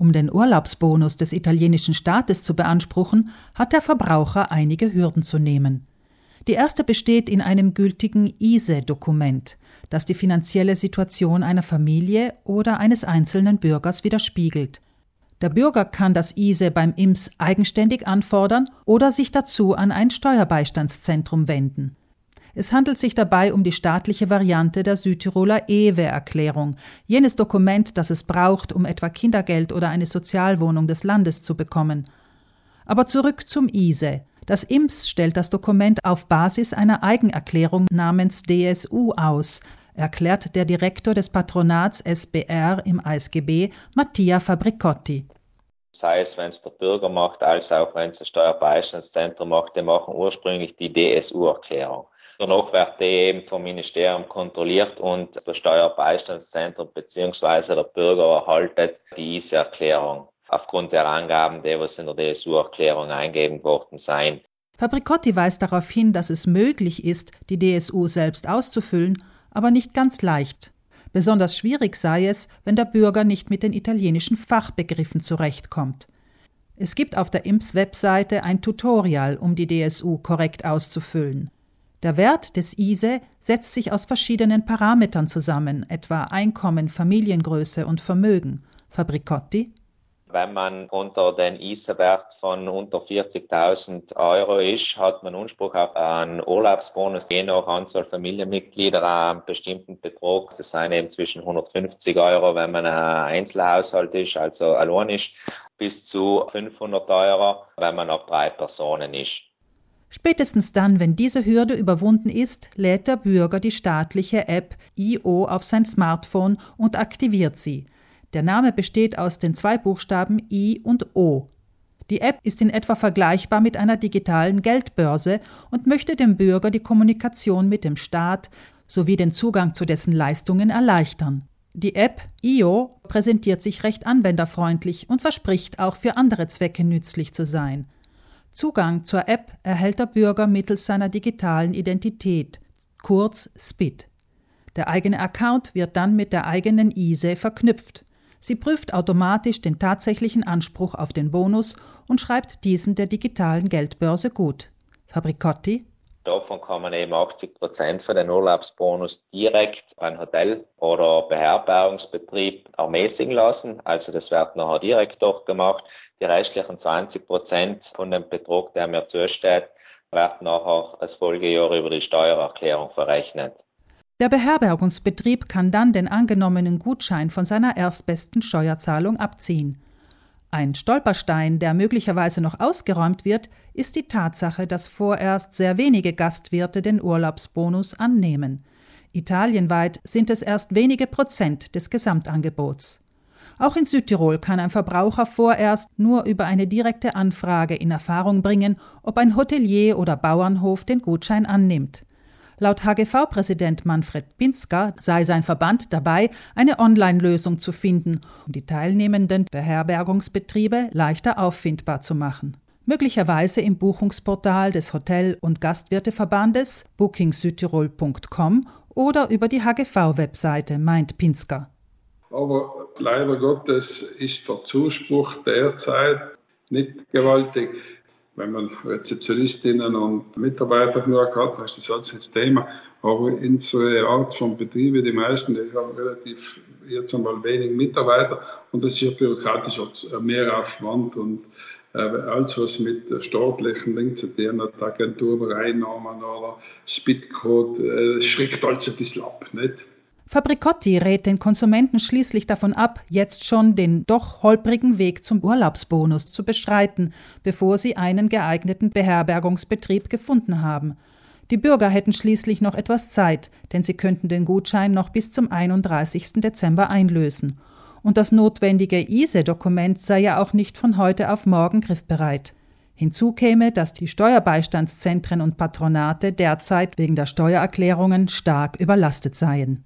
Um den Urlaubsbonus des italienischen Staates zu beanspruchen, hat der Verbraucher einige Hürden zu nehmen. Die erste besteht in einem gültigen ISE-Dokument, das die finanzielle Situation einer Familie oder eines einzelnen Bürgers widerspiegelt. Der Bürger kann das ISE beim IMS eigenständig anfordern oder sich dazu an ein Steuerbeistandszentrum wenden. Es handelt sich dabei um die staatliche Variante der Südtiroler EWE-Erklärung, jenes Dokument, das es braucht, um etwa Kindergeld oder eine Sozialwohnung des Landes zu bekommen. Aber zurück zum ISE. Das IMS stellt das Dokument auf Basis einer Eigenerklärung namens DSU aus, erklärt der Direktor des Patronats SBR im ASGB, Mattia Fabricotti. Sei es, wenn es der Bürger macht, als auch wenn es das Steuerbeistandszentrum macht, die machen ursprünglich die DSU-Erklärung. Wird die eben vom Ministerium kontrolliert und das Steuerbeistandszentrum bzw. der Bürger erhaltet diese Erklärung aufgrund der Angaben, die was in der DSU-Erklärung eingegeben worden sein. Fabricotti weist darauf hin, dass es möglich ist, die DSU selbst auszufüllen, aber nicht ganz leicht. Besonders schwierig sei es, wenn der Bürger nicht mit den italienischen Fachbegriffen zurechtkommt. Es gibt auf der IMS-Webseite ein Tutorial, um die DSU korrekt auszufüllen. Der Wert des ISE setzt sich aus verschiedenen Parametern zusammen, etwa Einkommen, Familiengröße und Vermögen. Fabricotti wenn man unter den ISA-Wert von unter 40.000 Euro ist, hat man Anspruch auf einen Urlaubsbonus, je nach Anzahl Familienmitglieder einen bestimmten Betrag. Das sind eben zwischen 150 Euro, wenn man ein Einzelhaushalt ist, also allein ist, bis zu 500 Euro, wenn man auf drei Personen ist. Spätestens dann, wenn diese Hürde überwunden ist, lädt der Bürger die staatliche App IO auf sein Smartphone und aktiviert sie. Der Name besteht aus den zwei Buchstaben I und O. Die App ist in etwa vergleichbar mit einer digitalen Geldbörse und möchte dem Bürger die Kommunikation mit dem Staat sowie den Zugang zu dessen Leistungen erleichtern. Die App IO präsentiert sich recht anwenderfreundlich und verspricht auch für andere Zwecke nützlich zu sein. Zugang zur App erhält der Bürger mittels seiner digitalen Identität, kurz SPID. Der eigene Account wird dann mit der eigenen ISE verknüpft. Sie prüft automatisch den tatsächlichen Anspruch auf den Bonus und schreibt diesen der digitalen Geldbörse gut. Fabricotti Davon kann man eben 80 Prozent für den Urlaubsbonus direkt an Hotel- oder Beherbergungsbetrieb ermäßigen lassen. Also das wird nachher direkt dort gemacht. Die restlichen 20 Prozent von dem Betrag, der mir zusteht, wird nachher das Folgejahr über die Steuererklärung verrechnet. Der Beherbergungsbetrieb kann dann den angenommenen Gutschein von seiner erstbesten Steuerzahlung abziehen. Ein Stolperstein, der möglicherweise noch ausgeräumt wird, ist die Tatsache, dass vorerst sehr wenige Gastwirte den Urlaubsbonus annehmen. Italienweit sind es erst wenige Prozent des Gesamtangebots. Auch in Südtirol kann ein Verbraucher vorerst nur über eine direkte Anfrage in Erfahrung bringen, ob ein Hotelier oder Bauernhof den Gutschein annimmt. Laut HGV-Präsident Manfred Pinsker sei sein Verband dabei, eine Online-Lösung zu finden, um die teilnehmenden Beherbergungsbetriebe leichter auffindbar zu machen. Möglicherweise im Buchungsportal des Hotel- und Gastwirteverbandes bookingsüdtirol.com oder über die HGV-Webseite, meint Pinsker. Aber leider Gottes ist der Zuspruch derzeit nicht gewaltig wenn man Rezeptionistinnen und Mitarbeiter nur hat, ist das alles das Thema. Aber unsere Art von Betriebe, die meisten, die haben relativ jetzt einmal wenig Mitarbeiter und das ist ja bürokratisch mehr Aufwand und äh, alles, was mit staatlichen Dingen zu tun hat, Agenturen, Einnahmen oder Spitcode, äh, schreckt alles ein bisschen ab, nicht? Fabricotti rät den Konsumenten schließlich davon ab, jetzt schon den doch holprigen Weg zum Urlaubsbonus zu beschreiten, bevor sie einen geeigneten Beherbergungsbetrieb gefunden haben. Die Bürger hätten schließlich noch etwas Zeit, denn sie könnten den Gutschein noch bis zum 31. Dezember einlösen. Und das notwendige ISE-Dokument sei ja auch nicht von heute auf morgen griffbereit. Hinzu käme, dass die Steuerbeistandszentren und Patronate derzeit wegen der Steuererklärungen stark überlastet seien